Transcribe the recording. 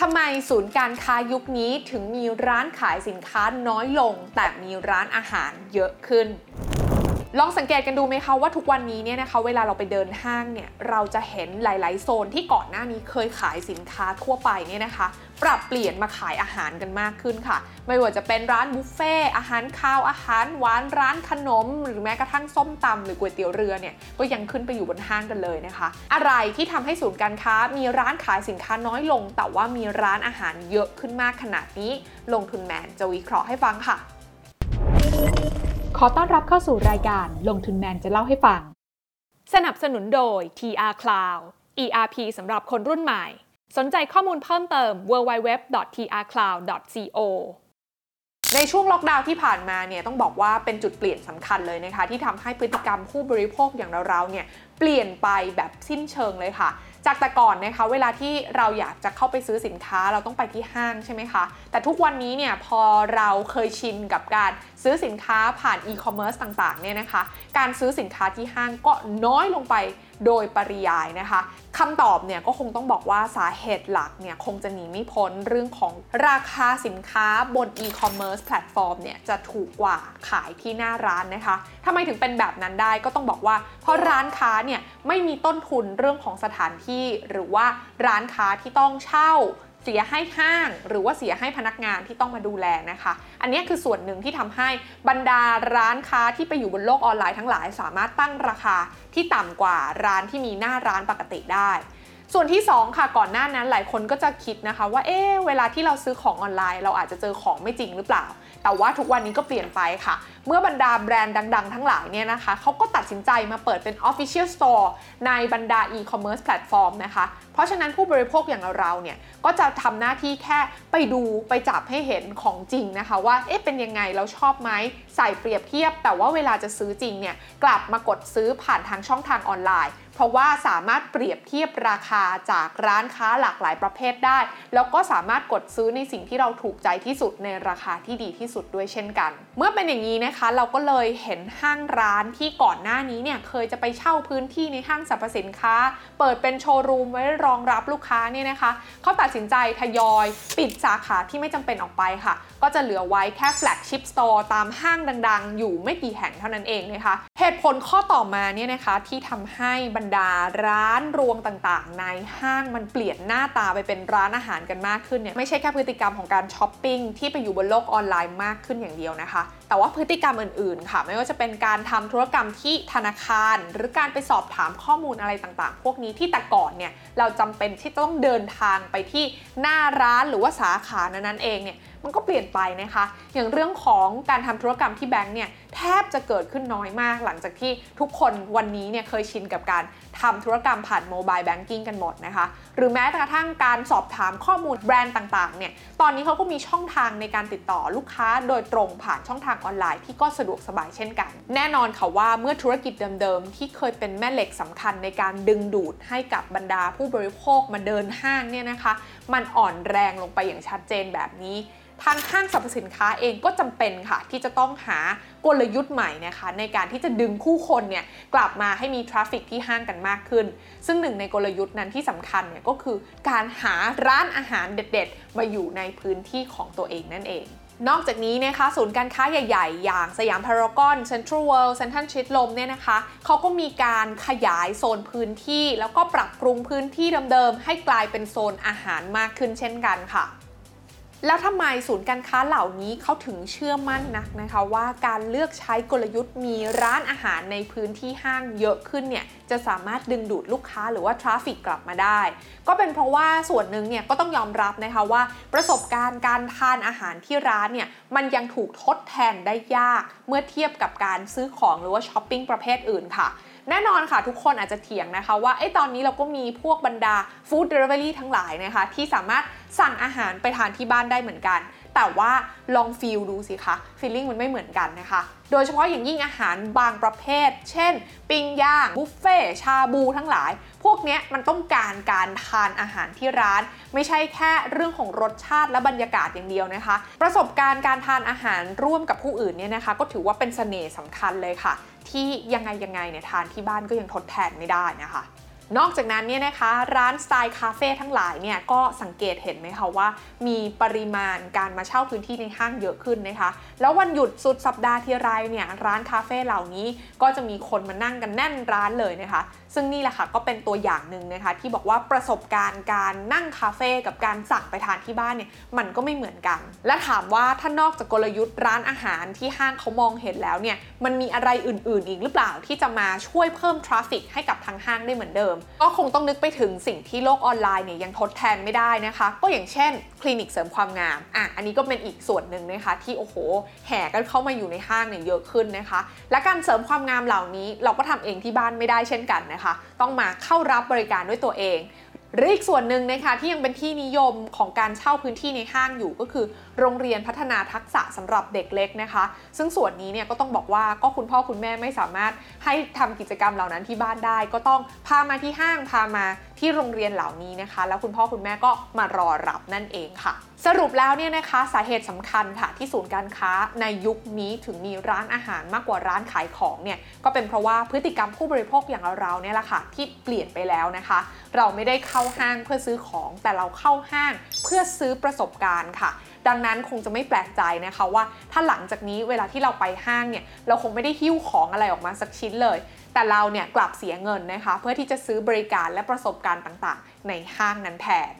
ทำไมศูนย์การค้ายุคนี้ถึงมีร้านขายสินค้าน้อยลง แต่มีร้านอาหารเยอะขึ้น ลองสังเกตกันดูไหมคะว่าทุกวันนี้เนี่ยนะคะเวลาเราไปเดินห้างเนี่ยเราจะเห็นหลาย ๆ โซนที่ก่อนหน้านี้เคยขายสินค้าทั่วไปเนี่ยนะคะ ปรับเปลี่ยนมาขายอาหารกันมากขึ้นค่ะ ไม่ว่าจะเป็นร้านบุฟเฟ่อาหารคาวอาหารหวานร้านขนม หรือแม้กระทั่งส้มตำหรือก๋วยเตี๋ยวเรือเนี่ยก็ยังขึ้นไปอยู่บนห้างกันเลยนะคะ อะไรที่ทำให้ศูนย์การค้า มีร้านขายสินค้าน้อยลง แต่ว่ามีร้านอาหารเยอะขึ้นมากขนาดนี้ ลงทุนแมนจะวิเคราะห์ให้ฟังค่ะ ขอต้อนรับเข้าสู่รายการลงทุนแมนจะเล่าให้ฟัง สนับสนุนโดย TR Cloud ERP สำหรับคนรุ่นใหม่ สนใจข้อมูลเพิ่มเติม www.trcloud.co ในช่วงล็อกดาวน์ที่ผ่านมาเนี่ยต้องบอกว่าเป็นจุดเปลี่ยนสำคัญเลยนะคะ ที่ทำให้พฤติกรรมผู้บริโภคอย่างเราๆเนี่ย เปลี่ยนไปแบบสิ้นเชิงเลยค่ะ จากแต่ก่อนนะคะเวลาที่เราอยากจะเข้าไปซื้อสินค้าเราต้องไปที่ห้างใช่ไหมคะ แต่ทุกวันนี้เนี่ยพอเราเคยชินกับการซื้อสินค้าผ่านอีคอมเมิร์ซต่างๆเนี่ยนะคะ การซื้อสินค้าที่ห้างก็น้อยลงไปโดยปริยายนะคะคำตอบเนี่ยก็คงต้องบอกว่าสาเหตุหลักเนี่ยคงจะหนีไม่พ้นเรื่องของราคาสินค้าบนอีคอมเมิร์ซแพลตฟอร์มเนี่ยจะถูกกว่าขายที่หน้าร้านนะคะทำไมถึงเป็นแบบนั้นได้ก็ต้องบอกว่าเพราะร้านค้าเนี่ยไม่มีต้นทุนเรื่องของสถานที่หรือว่าร้านค้าที่ต้องเช่าเสียให้ห้างหรือว่าเสียให้พนักงานที่ต้องมาดูแลนะคะ อันนี้คือส่วนหนึ่งที่ทำให้บรรดาร้านค้าที่ไปอยู่บนโลกออนไลน์ทั้งหลาย สามารถตั้งราคาที่ต่ำกว่าร้านที่มีหน้าร้านปกติได้ ส่วนที่ 2 ค่ะก่อนหน้านั้นหลายคนก็จะคิดนะคะว่าเอ๊เวลาที่เราซื้อของออนไลน์ เราอาจจะเจอของไม่จริงหรือเปล่า แต่ว่าทุกวันนี้ก็เปลี่ยนไปค่ะ เมื่อบรรดาแบรนด์ดัง ๆ ทั้งหลายเนี่ยนะคะเขาก็ตัดสินใจมาเปิดเป็น Official Store ในบรรดา e-commerce platform นะคะ เพราะฉะนั้นผู้บริโภคอย่างเราเนี่ย ก็จะทำหน้าที่แค่ไปดูไปจับให้เห็นของจริงนะคะ ว่าเอ๊ะเป็นยังไงเราชอบไหมใส่เปรียบเทียบ แต่ว่าเวลาจะซื้อจริงเนี่ยกลับมากดซื้อผ่านทางช่องทางออนไลน์เพราะว่าสามารถเปรียบเทียบราคาจากร้านค้าหลากหลายประเภทได้ แล้วก็สามารถกดซื้อในสิ่งที่เราถูกใจที่สุดในราคาที่ดีที่สุดด้วยเช่นกัน เมื่อเป็นอย่างนี้นะคะ เราก็เลยเห็นห้างร้านที่ก่อนหน้านี้เนี่ยเคยจะไปเช่าพื้นที่ในห้างสรรพสินค้า เปิดเป็นโชว์รูมไว้รองรับลูกค้าเนี่ยนะคะเขาตัดสินใจทยอย ปิดสาขาที่ไม่จำเป็นออกไปค่ะ ก็จะเหลือไว้แค่ flagship store ตามห้างดัง ๆ อยู่ไม่กี่แห่งเท่านั้นเองนะคะเหตุผลข้อต่อมาเนี่ยนะคะที่ทำให้บรรดาร้านรวงต่างๆ ในห้างมันเปลี่ยนหน้าตาไปเป็นร้านอาหารกันมากขึ้นเนี่ยไม่ใช่แค่พฤติกรรมของการช้อปปิ้งที่ไปอยู่บนโลกออนไลน์มากขึ้นอย่างเดียวนะคะ แต่ว่าพฤติกรรมอื่นๆ ค่ะ ไม่ว่าจะเป็นการทำธุรกรรมที่ธนาคาร หรือการไปสอบถามข้อมูลอะไรต่างๆ พวกนี้ที่แต่ก่อนเนี่ยเราจำเป็นที่ต้องเดินทางไปที่หน้าร้านหรือว่าสาขานั้นๆเองเนี่ยมันก็เปลี่ยนไปนะคะ อย่างเรื่องของการทำธุรกรรมที่แบงก์เนี่ยแทบจะเกิดขึ้นน้อยมากหลังจากที่ทุกคนวันนี้เนี่ยเคยชินกับการทำธุรกรรมผ่าน mobile banking กันหมดนะคะ หรือแม้กระทั่งการสอบถามข้อมูลแบรนด์ต่างๆเนี่ยตอนนี้เขาก็มีช่องทางในการติดต่อลูกค้าโดยตรงผ่านช่องทางออนไลน์ที่ก็สะดวกสบายเช่นกัน แน่นอนค่ะว่าเมื่อธุรกิจเดิมๆ ที่เคยเป็นแม่เหล็กสำคัญในการดึงดูดให้กับบรรดาผู้บริโภคมาเดินห้างเนี่ยนะคะ มันอ่อนแรงลงไปอย่างชัดเจนแบบนี้ทางห้างสรรพสินค้าเองก็จำเป็นค่ะ ที่จะต้องหากลยุทธ์ใหม่นะคะ ในการที่จะดึงผู้คนเนี่ยกลับมาให้มี traffic ที่ห้างกันมากขึ้น ซึ่งหนึ่งในกลยุทธ์นั้นที่สำคัญเนี่ยก็คือการหาร้านอาหารเด็ด ๆ มาอยู่ในพื้นที่ของตัวเองนั่นเอง นอกจากนี้นะคะศูนย์การค้าใหญ่ ๆ อย่างสยามพารากอนเซ็นทรัลเวิลด์เซ็นทรัลชิดลมเนี่ยนะคะเขาก็มีการขยายโซนพื้นที่ แล้วก็ปรับปรุงพื้นที่เดิมๆให้กลายเป็นโซนอาหารมากขึ้นเช่นกันค่ะ แล้วทำไมศูนย์การค้าเหล่านี้เขาถึงเชื่อมั่นนักนะคะ ว่าการเลือกใช้กลยุทธ์มีร้านอาหารในพื้นที่ห้างเยอะขึ้นเนี่ยจะสามารถดึงดูดลูกค้าหรือว่าทราฟฟิกกลับมาได้ ก็เป็นเพราะว่าส่วนหนึ่งเนี่ยก็ต้องยอมรับนะคะว่า ประสบการณ์การทานอาหารที่ร้านเนี่ยมันยังถูกทดแทนได้ยาก เมื่อเทียบกับการซื้อของหรือว่าช้อปปิ้งประเภทอื่นค่ะ แน่นอนค่ะทุกคนอาจจะเถียงนะคะว่าไอ้ตอนนี้เราก็มีพวกบรรดาฟู้ดเดลิเวอรี่ทั้งหลายนะคะที่สามารถสั่งอาหารไปทานที่บ้านได้เหมือนกัน แต่ว่าลองฟีลดูสิคะฟีลลิ่งมันไม่เหมือนกันนะคะ โดยเฉพาะอย่างยิ่งอาหารบางประเภท เช่น ปิ้งย่างบุฟเฟ่ชาบูทั้งหลาย พวกนี้มันต้องการการทานอาหารที่ร้าน ไม่ใช่แค่เรื่องของรสชาติและบรรยากาศอย่างเดียวนะคะ ประสบการณ์การทานอาหารร่วมกับผู้อื่นเนี่ยนะคะ ก็ถือว่าเป็นเสน่ห์สำคัญเลยค่ะ ที่ยังไงยังไงเนี่ยทานที่บ้านก็ยังทดแทนไม่ได้นะคะ นอกจากนั้นเนี่ยนะคะร้านสไตล์คาเฟ่ทั้งหลายเนี่ยก็สังเกตเห็นไหมคะว่า มีปริมาณการมาเช่าพื้นที่ในห้างเยอะขึ้นนะคะ แล้ววันหยุดสุดสัปดาห์ทีไรเนี่ยร้านคาเฟ่เหล่านี้ก็จะมีคนมานั่งกันแน่นร้านเลยนะคะ ซึ่งนี่แหละค่ะก็เป็นตัวอย่างหนึ่งนะคะที่บอกว่าประสบการณ์การนั่งคาเฟ่กับการสั่งไปทานที่บ้านเนี่ยมันก็ไม่เหมือนกัน และถามว่าถ้านอกจากกลยุทธ์ร้านอาหารที่ห้างเขามองเห็นแล้วเนี่ยมันมีอะไรอื่น ๆ อีกหรือเปล่าที่จะมาช่วยเพิ่ม traffic ให้กับทางห้างได้เหมือนเดิม ก็คงต้องนึกไปถึงสิ่งที่โลกออนไลน์เนี่ยยังทดแทนไม่ได้นะคะ ก็อย่างเช่น คลินิกเสริมความงามอะอันนี้ก็เป็นอีกส่วนหนึ่งนะคะที่โอ้โห แห่กันเข้ามาอยู่ในห้างเนี่ยเยอะขึ้นนะคะ และการเสริมความงามเหล่านี้เราก็ทำเองที่บ้านไม่ได้เช่นกันนะคะต้องมาเข้ารับบริการด้วยตัวเองหรืออีกส่วนหนึ่งนะคะที่ยังเป็นที่นิยมของการเช่าพื้นที่ในห้างอยู่ก็คือ โรงเรียนพัฒนาทักษะสำหรับเด็กเล็กนะคะ ซึ่งส่วนนี้เนี่ยก็ต้องบอกว่าก็คุณพ่อคุณแม่ไม่สามารถให้ทำกิจกรรมเหล่านั้นที่บ้านได้ ก็ต้องพามาที่ห้างพามาที่โรงเรียนเหล่านี้นะคะ แล้วคุณพ่อคุณแม่ก็มารอรับนั่นเองค่ะ สรุปแล้วเนี่ยนะคะสาเหตุสำคัญค่ะที่ศูนย์การค้าในยุคนี้ถึงมีร้านอาหารมากกว่าร้านขายของเนี่ยก็เป็นเพราะว่าพฤติกรรมผู้บริโภคอย่างเราเนี่ยแหละค่ะที่เปลี่ยนไปแล้วนะคะ เราไม่ได้เข้าห้างเพื่อซื้อของ แต่เราเข้าห้างเพื่อซื้อประสบการณ์ค่ะ ดังนั้นคงจะไม่แปลกใจนะคะว่าถ้าหลังจากนี้เวลาที่เราไปห้างเนี่ยเราคงไม่ได้หิ้วของอะไรออกมาสักชิ้นเลย แต่เราเนี่ยกลับเสียเงินนะคะ เพื่อที่จะซื้อบริการและประสบการณ์ต่างๆ ในห้างนั้นแทน